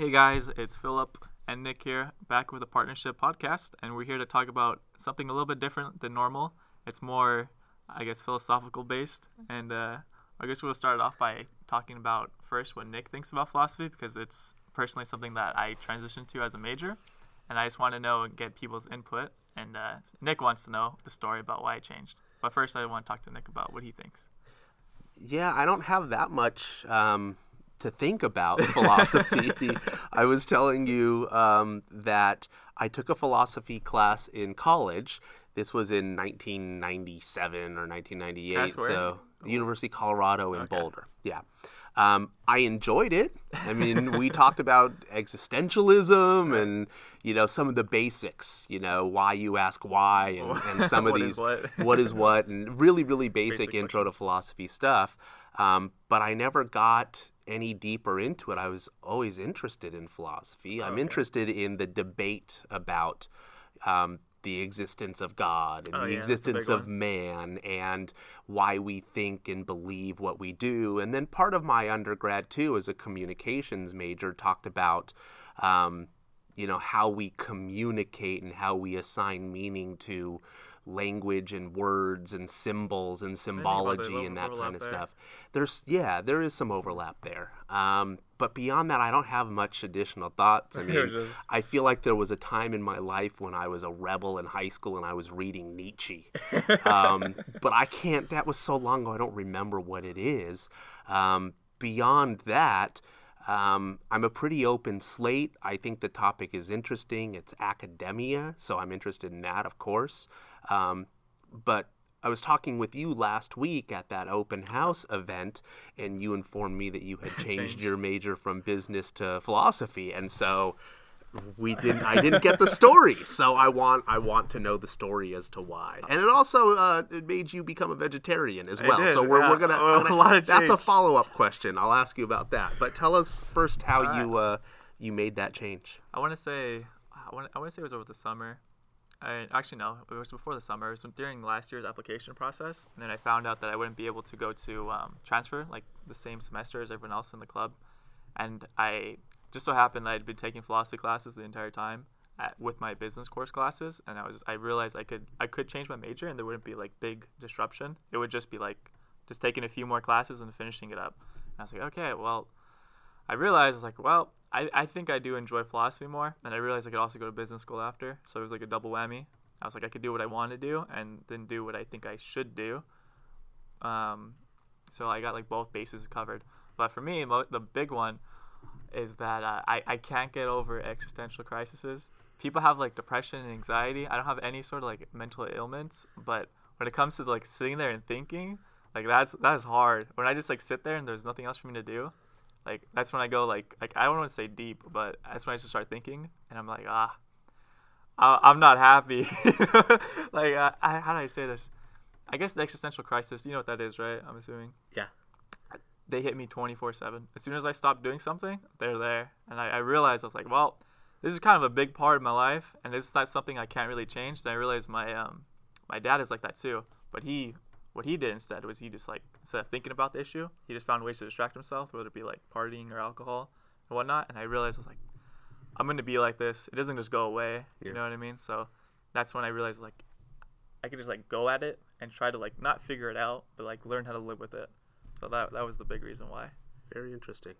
Hey guys, it's Philip and Nick here, back with a partnership podcast, and we're here to talk about something a little bit different than normal. It's more, I guess, philosophical based, and uh, I guess we'll start off by talking about first what Nick thinks about philosophy because it's personally something that I transitioned to as a major, and I just want to know and get people's input. And uh, Nick wants to know the story about why I changed. But first, I want to talk to Nick about what he thinks. Yeah, I don't have that much um, to think about philosophy. I was telling you um, that I took a philosophy class in college. This was in 1997 or 1998. That's? So, University of Colorado in Okay. Boulder. Yeah. Um, I enjoyed it. I mean, we talked about existentialism and you know some of the basics. You know, why you ask why, and, and some of these is what? what is what, and really, really basic, Basic intro to philosophy stuff. Um, but I never got any deeper into it. I was always interested in philosophy. I'm Okay. interested in the debate about um, the existence of God and Oh, the yeah, that's a big existence of one. man and why we think and believe what we do. And then part of my undergrad too, as a communications major, talked about. Um, you know how we communicate and how we assign meaning to language and words and symbols and symbology and that kind of there. stuff. There's yeah there is some overlap there. Um, but beyond that i don't have much additional thoughts. I mean i feel like there was a time in my life when i was a rebel in high school and i was reading nietzsche. Um, but i can't that was so long ago i don't remember what it is. Um, beyond that um, I'm a pretty open slate. I think the topic is interesting. It's academia, so I'm interested in that, of course. Um, but I was talking with you last week at that open house event, and you informed me that you had changed Changed. your major from business to philosophy, and so we didn't. I didn't get the story, so I want. I want to know the story as to why. And it also uh, it made you become a vegetarian as well. so we're, yeah. we're gonna. Oh, I'm gonna- a lot of that's a follow up question. I'll ask you about that. But tell us first how All you uh, you made that change. I want to say, I want, I want to say it was over the summer. I, actually, no, it was before the summer. It was during last year's application process. And then I found out that I wouldn't be able to go to um, transfer like the same semester as everyone else in the club. And I just so happened that I'd been taking philosophy classes the entire time at, with my business course classes. And I was I realized I could I could change my major and there wouldn't be like big disruption. It would just be like just taking a few more classes and finishing it up. And I was like, okay, well, I realized I was like, well, I, I think I do enjoy philosophy more, and I realized I could also go to business school after, so it was like a double whammy. I was like, I could do what I want to do, and then do what I think I should do. Um, so I got like both bases covered. But for me, mo- the big one is that uh, I I can't get over existential crises. People have like depression and anxiety. I don't have any sort of like mental ailments, but when it comes to like sitting there and thinking, like that's that's hard. When I just like sit there and there's nothing else for me to do, like that's when I go like like I don't want to say deep, but that's when I just start thinking, and I'm like ah, I, I'm not happy. like uh, I, how do I say this? I guess the existential crisis. You know what that is, right? I'm assuming Yeah. They hit me 24 7 as soon as i stopped doing something they're there. And I, I realized i was like well this is kind of a big part of my life and this is not something i can't really change. And i realized my um my dad is like that too. But he what he did instead was he just like instead of thinking about the issue he just found ways to distract himself whether it be like partying or alcohol and whatnot. And i realized i was like i'm gonna be like this. It doesn't just go away. Yeah. you know what i mean? So that's when i realized like i could just like go at it and try to like not figure it out but like learn how to live with it so that that was the big reason why. Very interesting.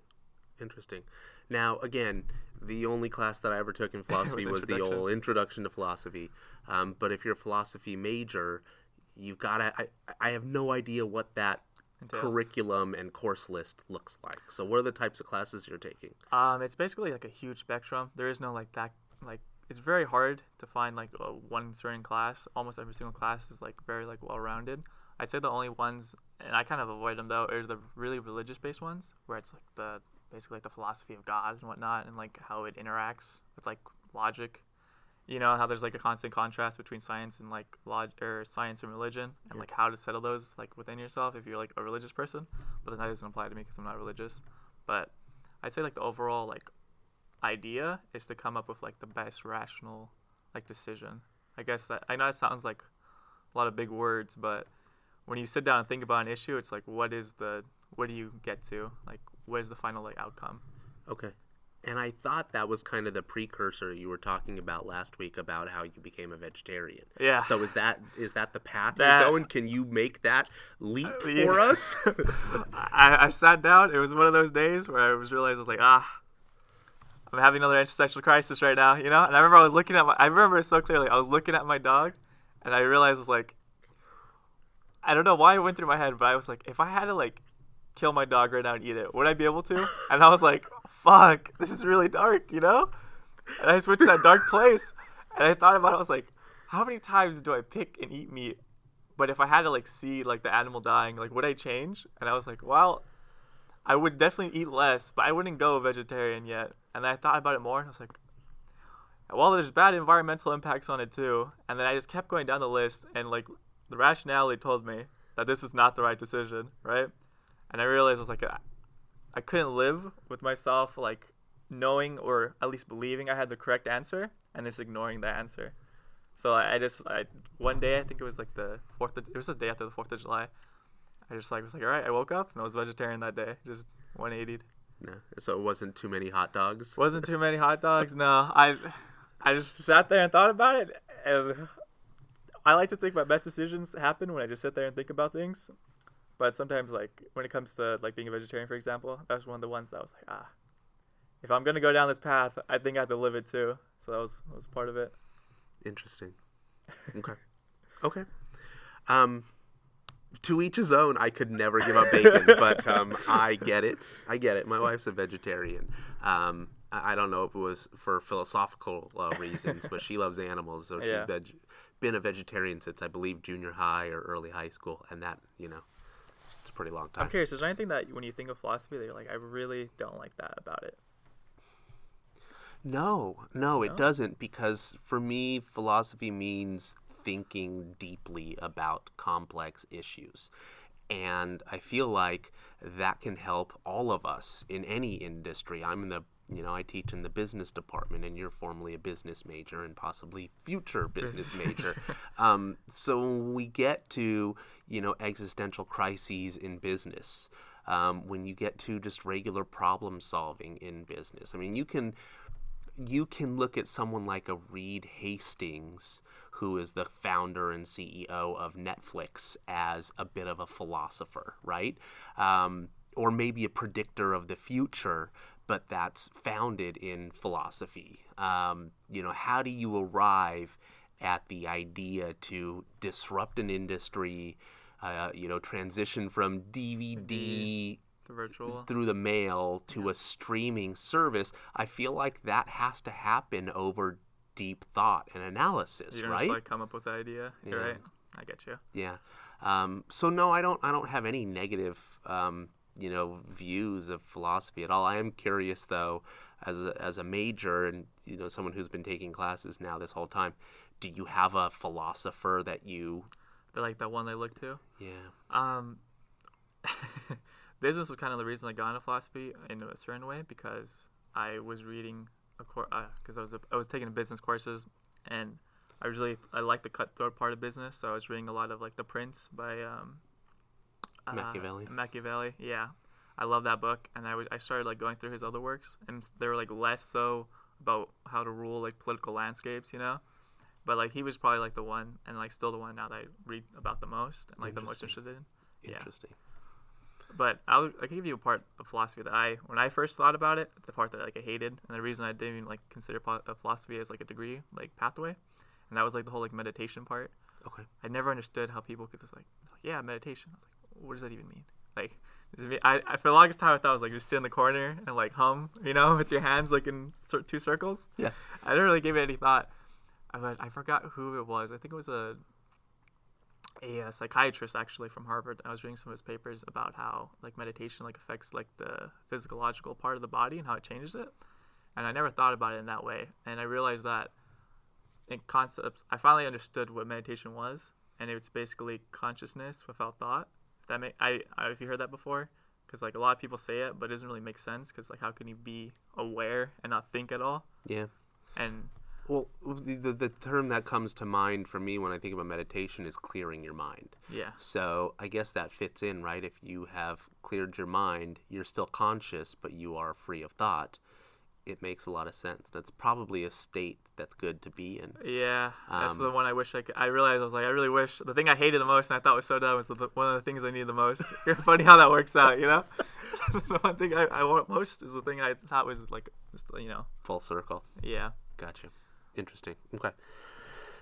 Interesting. Now, again, the only class that I ever took in philosophy was, the old introduction to philosophy. Um, but if you're a philosophy major, you've got to. I, I have no idea what that Entails. curriculum and course list looks like. So, what are the types of classes you're taking? Um, it's basically like a huge spectrum. There is no like that like it's very hard to find like a one certain class. Almost every single class is like very like well rounded. I'd say the only ones, and I kind of avoid them though, are the really religious based ones where it's like the basically like the philosophy of God and whatnot, and like how it interacts with like logic. You know how there's like a constant contrast between science and like log or science and religion, and like how to settle those like within yourself if you're like a religious person. But then that doesn't apply to me because I'm not religious. But I'd say like the overall like idea is to come up with like the best rational like decision. I guess that I know it sounds like a lot of big words, but when you sit down and think about an issue, it's like what is the what do you get to? Like where's the final like outcome? Okay. And I thought that was kind of the precursor you were talking about last week about how you became a vegetarian. Yeah. So is that is that the path That- you're going? Can you make that leap for us? I, I sat down. It was one of those days where I was realized I was like, ah, I'm having another existential crisis right now, you know. And I remember I was looking at my, I remember it so clearly. I was looking at my dog, and I realized I was like, I don't know why it went through my head, but I was like, if I had to like kill my dog right now and eat it, would I be able to? And I was like, fuck, this is really dark, you know. And I went to that dark place, and I thought about it. I was like, how many times do I pick and eat meat? But if I had to like see like the animal dying, like would I change? And I was like, well, I would definitely eat less, but I wouldn't go vegetarian yet. And then I thought about it more, and I was like, well, there's bad environmental impacts on it too. And then I just kept going down the list, and like the rationality told me that this was not the right decision, right? And I realized I was like, I, I couldn't live with myself like knowing or at least believing I had the correct answer and just ignoring the answer. So I, I just I one day I think it was like the fourth. Of, it was the day after the Fourth of July. I just like was like, all right. I woke up and I was vegetarian that day. Just 180. no. So it wasn't too many hot dogs. Wasn't too many hot dogs. No, I I just sat there and thought about it. And I like to think my best decisions happen when I just sit there and think about things. But sometimes, like when it comes to like being a vegetarian, for example, that was one of the ones that I was like, ah, if I'm gonna go down this path, I think I have to live it too. So that was that was part of it. Interesting. Okay. okay. Um, to each his own. I could never give up bacon, but um, I get it. I get it. My wife's a vegetarian. Um, I don't know if it was for philosophical uh, reasons, but she loves animals, so she's Yeah. veg- been a vegetarian since I believe junior high or early high school, and that you know, it's a pretty long time. I'm curious. Is there anything that when you think of philosophy that you're like, I really don't like that about it? No, no, it doesn't because for me, philosophy means thinking deeply about complex issues. And I feel like that can help all of us in any industry. I'm in the, you know, I teach in the business department, and you're formerly a business major and possibly future business major. Um, so we get to, you know, existential crises in business, um, when you get to just regular problem solving in business, I mean, you can you can look at someone like a Reed Hastings, who is the founder and CEO of Netflix, as a bit of a philosopher, right? Um, or maybe a predictor of the future, but that's founded in philosophy. Um, you know, how do you arrive at the idea to disrupt an industry? Uh, you know, transition from DVD The virtual. through the mail to a streaming service, I feel like that has to happen over deep thought and analysis, You right? just like come up with the idea. You're Yeah. right. I get you. yeah. Um, so no, I don't. I don't have any negative, um, you know, views of philosophy at all. I am curious though, as a, as a major and you know someone who's been taking classes now this whole time. Do you have a philosopher that you? They're like that one they look to. Yeah. Um, business was kind of the reason I got into philosophy in a certain way because I was reading a course because I was a, I was taking business courses and I really I like the cutthroat part of business, so I was reading a lot of like The Prince by um, uh, Machiavelli. Machiavelli, yeah, I love that book, and I was I started like going through his other works, and they were like less so about how to rule like political landscapes, you know. But like he was probably like the one, and like still the one now that I read about the most and like the most Interesting. interested in. Yeah. Interesting. But I'll I can give you a part of philosophy that I when I first thought about it, the part that like I hated, and the reason I didn't even like consider po- uh, philosophy as like a degree like pathway, and that was like the whole like meditation part. Okay. I never understood how people could just like, yeah, meditation. I was like, what does that even mean? Like, does it mean, I, I for the longest time I thought it was like just sit in the corner and like hum, you know, with your hands like in two circles. Yeah. I didn't really give it any thought. I but I forgot who it was. I think it was a a uh, psychiatrist actually from Harvard. I was reading some of his papers about how like meditation like affects like the physiological part of the body and how it changes it. And I never thought about it in that way. And I realized that in concepts, I finally understood what meditation was, and it's basically consciousness without thought. That make I, I if you heard that before, because like a lot of people say it, but it doesn't really make sense. Because like how can you be aware and not think at all? Yeah. And Well, the, the, the term that comes to mind for me when I think about meditation is clearing your mind. yeah, So I guess that fits in, right? If you have cleared your mind, you're still conscious, but you are free of thought. It makes a lot of sense. That's probably a state that's good to be in. Yeah, that's Um, the one I wish I could. I realized I was like, I really wish the thing I hated the most and I thought was so dumb was the, one of the things I need the most. Funny how that works out, you know. the one thing I, I want most is the thing I thought was like, just, you know, Full circle. yeah. Gotcha. Interesting. Okay.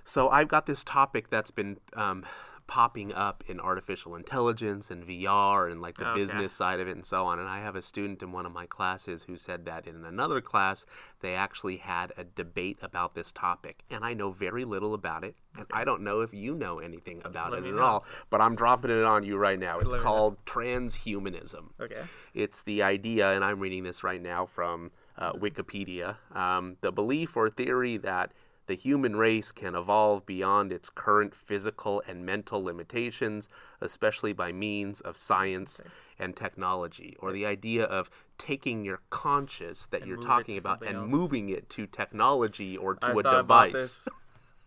So I've got this topic that's been um, popping up in artificial intelligence and VR and like the Okay. business side of it and so on. And I have a student in one of my classes who said that in another class they actually had a debate about this topic. And I know very little about it. And I don't know if you know anything about Let it at know. all. But I'm dropping it on you right now. It's Let called transhumanism. Okay. It's the idea, and I'm reading this right now from uh, Wikipedia um, the belief or theory that the human race can evolve beyond its current physical and mental limitations, especially by means of science and technology, or the idea of taking your conscious that you're talking about and else. moving it to technology or to I a device.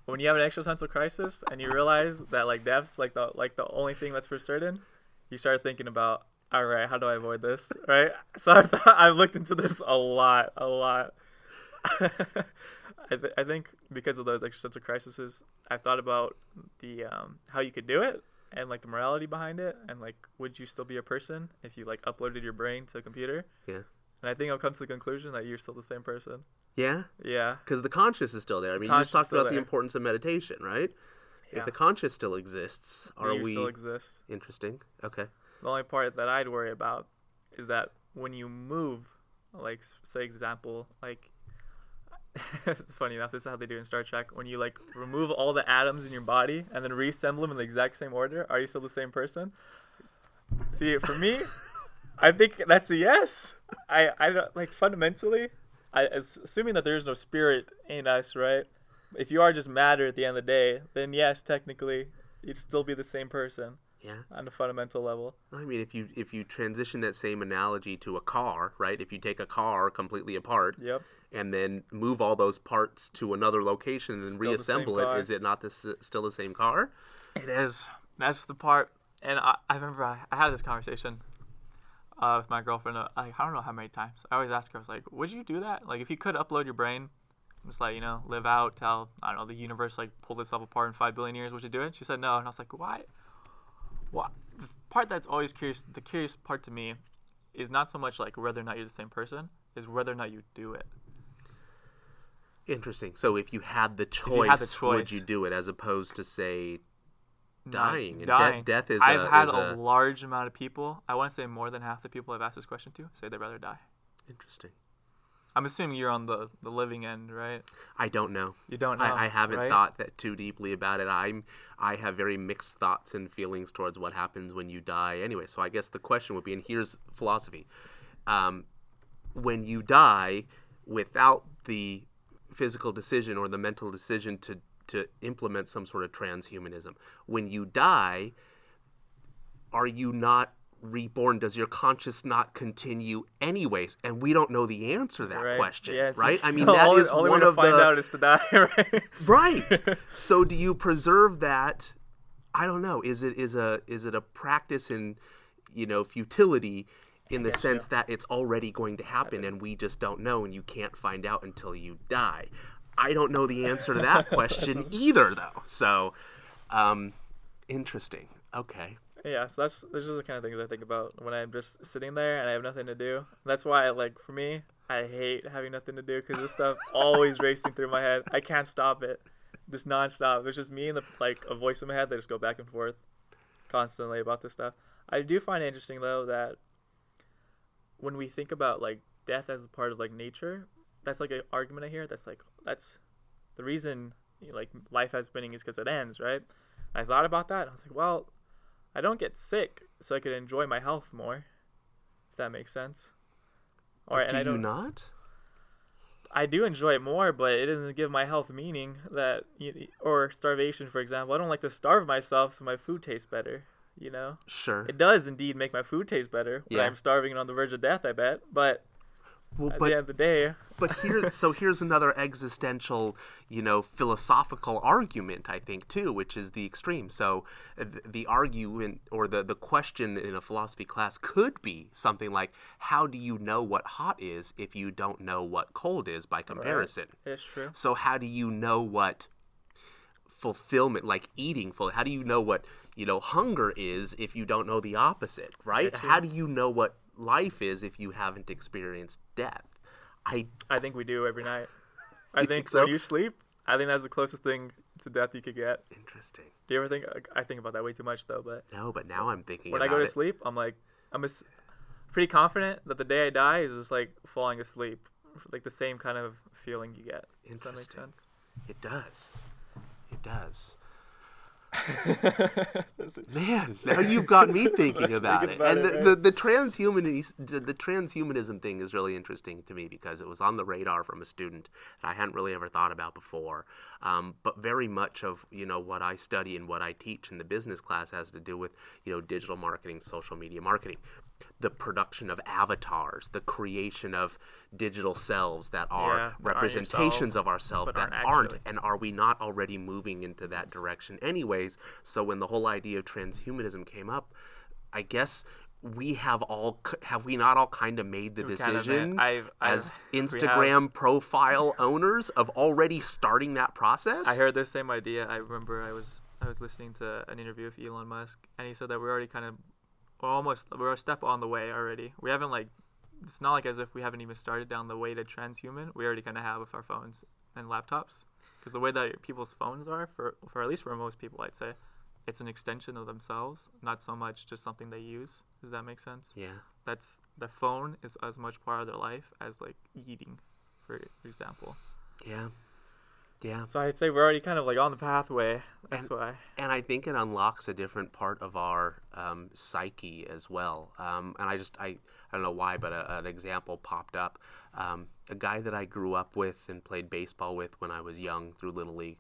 When you have an existential crisis and you realize that like death's like the like the only thing that's for certain, you start thinking about, all right, how do I avoid this? Right. So I thought I've looked into this a lot, a lot. I, th- I think because of those existential crises, I've thought about the um, how you could do it and like the morality behind it and like would you still be a person if you like uploaded your brain to a computer? Yeah. And I think I'll come to the conclusion that you're still the same person. Yeah? Yeah. Because the conscious is still there. I mean, you just talked about the importance of meditation, right? Yeah. If the conscious still exists, are we still exist. interesting? Okay. The only part that I'd worry about is that when you move, like say example, like it's funny enough, this is how they do in Star Trek. When you like remove all the atoms in your body and then reassemble them in the exact same order, are you still the same person? See, for me, I think that's a yes. I I don't like fundamentally, I assuming that there is no spirit in us, right? If you are just matter at the end of the day, then yes, technically, you'd still be the same person Yeah. on a fundamental level. I mean, if you if you transition that same analogy to a car, right? If you take a car completely apart Yep. and then move all those parts to another location and Still reassemble it, car. is it not the, still the same car? It is. That's the part. And I, I remember I, I had this conversation uh, with my girlfriend. Uh, I, I don't know how many times. I always ask her, I was like, would you do that? Like, if you could upload your brain, just like, you know, live out, tell, I don't know, the universe, like, pulled itself apart in five billion years, would you do it? She said no. And I was like, why? Why? The part that's always curious, the curious part to me is not so much like whether or not you're the same person, is whether or not you do it. Interesting. So if you had the choice, you had the would you do it as opposed to say Not dying? De- dying. death is I've a, had is a a- large amount of people. I want to say more than half the people I've asked this question to say they'd rather die. interesting. I'm assuming you're on the, the living end, right? I don't know. You don't know. I, I haven't right? thought that too deeply about it. I'm I have very mixed thoughts and feelings towards what happens when you die. Anyway, so I guess the question would be, and here's philosophy: um, when you die without the physical decision or the mental decision to to implement some sort of transhumanism, when you die, are you not reborn? Does your conscious not continue anyways? And we don't know the answer to that Right. question, right? I mean, that's the that only, is only one way to of find the out is to die, right? right so do you preserve that i don't know is it is a is it a practice in you know futility in the sense that it's already going to happen and we just don't know and you can't find out until you die i don't know the answer to that question either though so um interesting okay yeah, so that's those are the kind of things I think about when I'm just sitting there and I have nothing to do. That's why, like, for me, I hate having nothing to do because this stuff always racing through my head. I can't stop it, just nonstop. It's just me and the like a voice in my head that just go back and forth constantly about this stuff. I do find it interesting though that when we think about like death as a part of like nature, that's like an argument I hear. That's like that's the reason like life has meaning is because it ends, right? I thought about that. And I was like, well, I don't get sick, so I could enjoy my health more. If that makes sense. Or But and do I you don't. not I do enjoy it more, but it doesn't give my health meaning. That or starvation, for example. I don't like to starve myself so my food tastes better. You know, sure it does indeed make my food taste better when Yeah. I'm starving and on the verge of death. I bet, but Well, At but the end of the day, but here so here's another existential you know philosophical argument i think too which is the extreme. So uh, th- the argument or the the question in a philosophy class could be something like how do you know what hot is if you don't know what cold is by comparison? It's true. so how do you know what fulfillment like eating full how do you know what you know hunger is if you don't know the opposite right? How do you know what life is if you haven't experienced death i I think we do every night. I think think so? when you sleep, I think that's the closest thing to death you could get. interesting Do you ever think? I think about that way too much though. But no but now i'm thinking when I go to it. sleep, I'm like, I'm as- pretty confident that the day I die is just like falling asleep, like the same kind of feeling you get. Does that make sense? it does it does Man, now you've got me thinking about it. about and it, the, the, the transhumanis the, the transhumanism thing is really interesting to me because it was on the radar from a student that I hadn't really ever thought about before. Um, but very much of you know what I study and what I teach in the business class has to do with you know digital marketing, social media marketing, the production of avatars, the creation of digital selves that are Yeah, representations of ourselves that aren't aren't and are we not already moving into that direction anyways so when the whole idea of transhumanism came up i guess we have all have we not all kind of made the We kind of decision I've- I've- as have. instagram profile owners of already starting that process I heard this same idea. I remember I was I was listening to an interview with Elon Musk, and he said that we're already kind of, we're almost we're a step on the way already. We haven't like, it's not like as if we haven't even started down the way to transhuman. We already kind of have with our phones and laptops, because the way that people's phones are for for at least for most people, I'd say, it's an extension of themselves, not so much just something they use. Does that make sense? yeah That's the phone is as much part of their life as like eating, for example. yeah yeah So I'd say we're already kind of like on the pathway. That's And- why. and I think it unlocks a different part of our um, psyche as well. Um, and I just I, I don't know why, but a, an example popped up. Um, a guy that I grew up with and played baseball with when I was young through little league.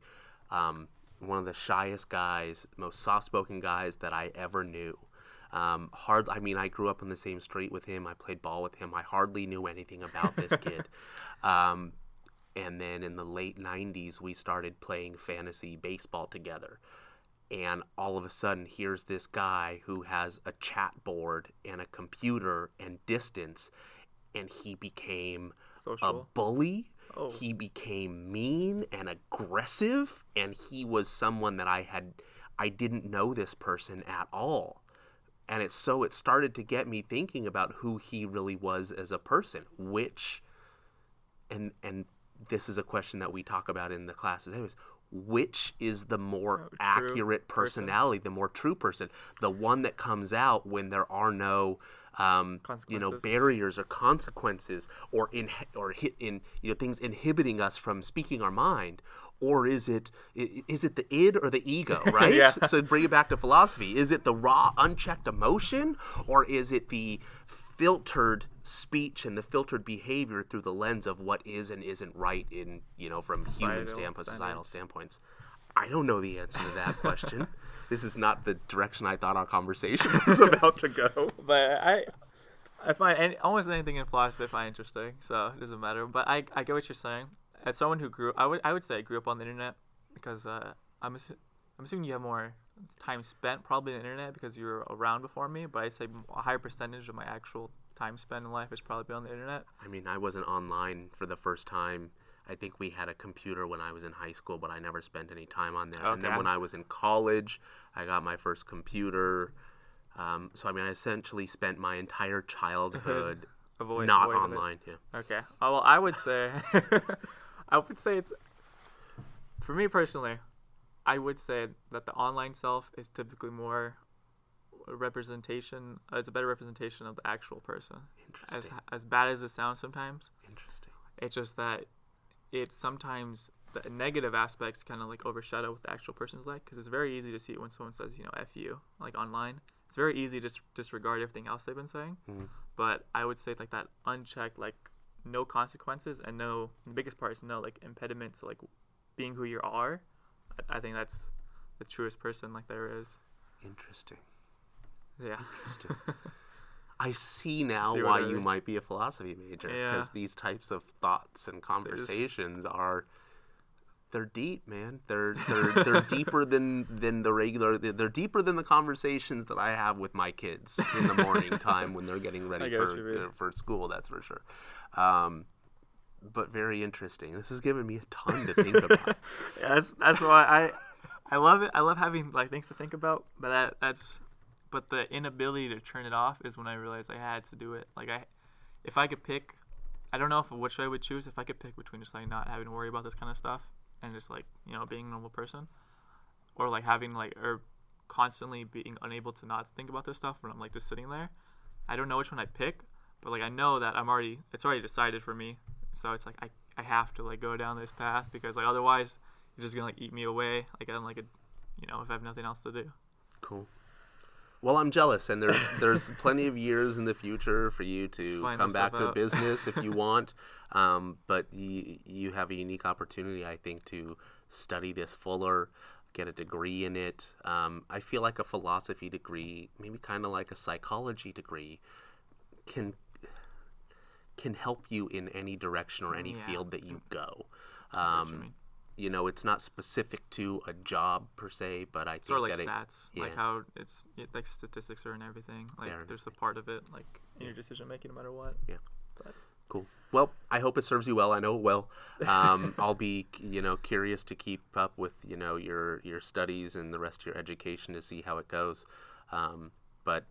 Um, one of the shyest guys, most soft-spoken guys that I ever knew. Um, hard. I mean, I grew up on the same street with him. I played ball with him. I hardly knew anything about this kid. And then in the late 90s we started playing fantasy baseball together. And all of a sudden here's this guy who has a chat board and a computer and distance and he became a bully. Oh. he became mean and aggressive and he was someone that i had i didn't know this person at all. And it's so it started to get me thinking about who he really was as a person which and and this is a question that we talk about in the classes anyways which is the more Oh, accurate person. personality the more true person the one that comes out when there are no um, you know barriers or consequences or in or hit in you know things inhibiting us from speaking our mind or is it is it the id or the ego right Yeah. so bring it back to philosophy is it the raw unchecked emotion or is it the filtered speech and the filtered behavior through the lens of what is and isn't right in you know from human Societal standpoints societal standpoints i don't know the answer to that question this is not the direction i thought our conversation was about to go But I, I find any, almost anything in philosophy I find interesting. So it doesn't matter. But I, I get what you're saying. As someone who grew, I would, I would say I grew up on the internet because uh, I'm, assu- I'm assuming you have more time spent probably on the internet because you were around before me. But I'd say a higher percentage of my actual time spent in life is probably on the internet. I mean, I wasn't online for the first time. I think we had a computer when I was in high school, but I never spent any time on there. Okay. And then when I was in college, I got my first computer. Um, so I mean, I essentially spent my entire childhood Avoid, not avoid of it. online. Yeah. Okay. Uh, well, I would say, I would say it's, for me personally, I would say that the online self is typically more representation. Uh, it's a better representation of the actual person. As Interesting. as bad as it sounds sometimes, Interesting. it's just that it's sometimes the negative aspects kind of like overshadow what the actual person's like because it's very easy to see when someone says you know f you like online it's very easy to dis- disregard everything else they've been saying Mhm. but i would say like that unchecked like no consequences and no the biggest part is no like impediment to like being who you are i, I think that's the truest person like there is Interesting. yeah Interesting. I see now See why you mean? might be a philosophy major Yeah. because these types of thoughts and conversations are they're deep, man. They're they're they're deeper than than the regular. They're deeper than the conversations that I have with my kids in the morning time when they're getting ready I get what for you for school. That's for sure. Um, but very interesting. This has given me a ton to think about. yeah, that's that's why I I love it. I love having like things to think about, but that that's but the inability to turn it off is when I realized I had to do it. Like I if I could pick I don't know if which I would choose if I could pick between just like not having to worry about this kind of stuff and just like, you know, being a normal person or like having like or constantly being unable to not think about this stuff when I'm like just sitting there. I don't know which one I pick, but like I know that I'm already it's already decided for me. So it's like I, I have to like go down this path because like otherwise you're just gonna like eat me away. Like I'm like a you know, if I have nothing else to do. Cool. Well, I'm jealous, and there's there's plenty of years in the future for you to Find come back to out. business if you want. Um, but you you have a unique opportunity, I think, to study this fuller, get a degree in it. Um, I feel like a philosophy degree, maybe kind of like a psychology degree, can can help you in any direction or any Yeah. field that you go. you Um, you know, it's not specific to a job per se, but I think Sort of like that it, stats, like how it's it, like statistics are in everything. Like They're- there's a part of it like in your decision making, no matter what. Yeah. But Cool. Well, I hope it serves you well. I know it will. Um, I'll be, you know, curious to keep up with, you know, your your studies and the rest of your education to see how it goes. Um, but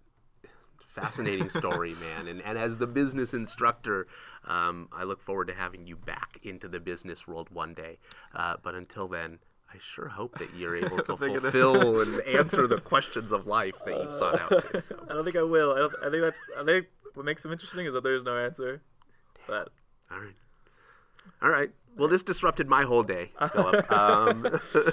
fascinating story, man. And and as the business instructor, um, I look forward to having you back into the business world one day. Uh, but until then. I sure hope that you're able to fulfill and answer the questions of life that you've sought out to. So. I don't think I will. I, don't, I think that's I think what makes them interesting is that there's no answer. But All right. All right. Well, this disrupted my whole day, Philip. Um,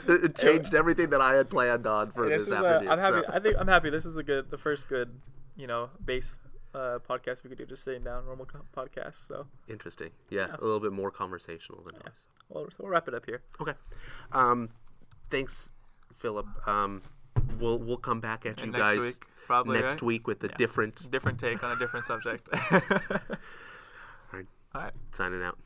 it changed everything that I had planned on for this, this afternoon. I'm happy. so- I think I'm happy. This is the good, the first good, you know, base uh, podcast we could do, just sitting down, normal co- podcast. So, Interesting. Yeah, a little bit more conversational than ours. well, so we'll wrap it up here. Okay. Um, thanks, Philip. Um, we'll we'll come back at you And next guys week, probably, next right? week with a Yeah. different. Different take on a different subject. All right. All right. Signing out.